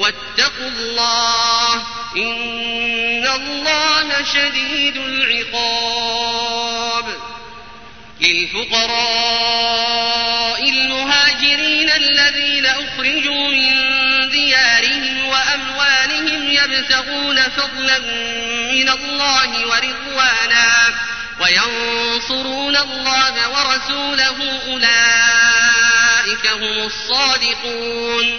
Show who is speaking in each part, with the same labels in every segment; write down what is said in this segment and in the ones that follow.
Speaker 1: واتقوا الله إن الله شديد العقاب للفقراء المهاجرين الذين أخرجوا من ديارهم وأموالهم يبتغون فضلا من الله ورضوانا وينصرون الله ورسوله أولئك هم الصادقون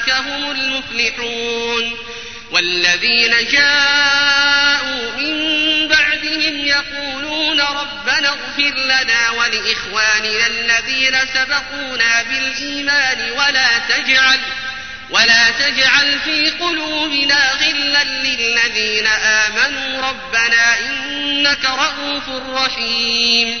Speaker 1: أولئك هم المفلحون والذين جاءوا من بعدهم يقولون ربنا اغفر لنا ولإخواننا الذين سبقونا بالإيمان ولا تجعل ولا تجعل في قلوبنا غلا للذين آمنوا ربنا إنك رؤوف رحيم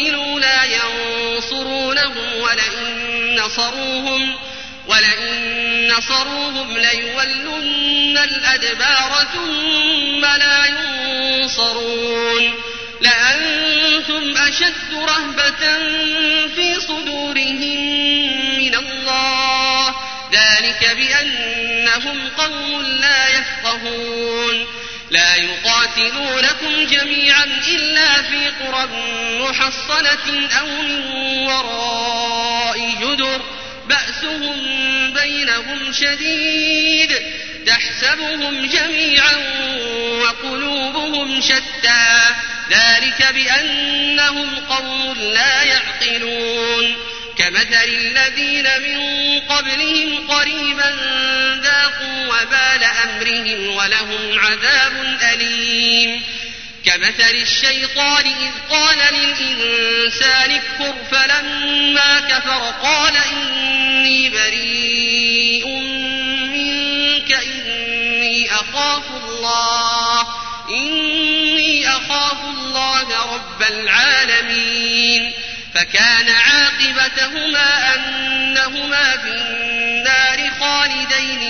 Speaker 1: قُتِلُوا لَا يَنصُرُونَهُمْ وَلَئِن نَّصَرُوهُمْ ولئن نصروهم ليولن الأدبار ثم لا ينصرون لأنتم أشد رهبة في صدورهم من الله ذلك بأنهم قوم لا يفقهون لا يقاتلونكم جميعا إلا في قرى محصنة أو من وراء جدر بأسهم بينهم شديد تحسبهم جميعا وقلوبهم شتى ذلك بأنهم قوم لا يعقلون كمثل الذين من قبلهم قريبا ذا وبال أمرهم ولهم عذاب أليم كمثل الشيطان إذ قال للإنسان اكفر فلما كفر قال إني بريء منك إني أخاف الله إني أخاف الله رب العالمين فكان عاقبتهما أنهما في النار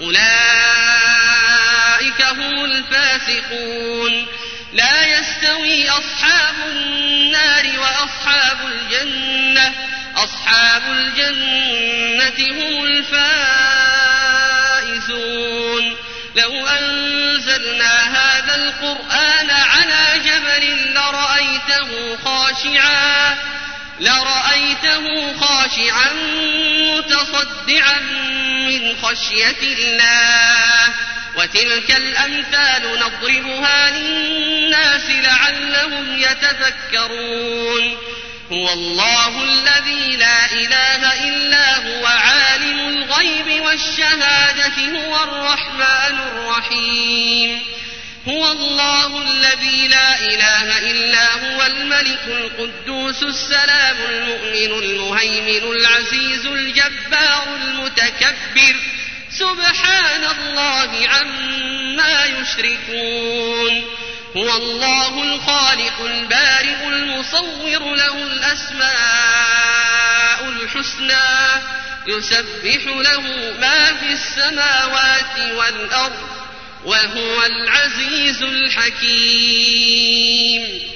Speaker 1: أولئك هم الفاسقون لا يستوي أصحاب النار وأصحاب الجنة أصحاب الجنة هم الفائزون لو أنزلنا هذا القرآن على جبل لرأيته خاشعاً لرأيته خاشعا متصدعا من خشية الله وتلك الأمثال نضربها للناس لعلهم يتذكرون هو الله الذي لا إله إلا هو عالم الغيب والشهادة هو الرحمن الرحيم هو الله الذي لا إله القدوس السلام المؤمن المهيمن العزيز الجبار المتكبر سبحان الله عما يشركون هو الله الخالق البارئ المصور له الأسماء الحسنى يسبح له ما في السماوات والأرض وهو العزيز الحكيم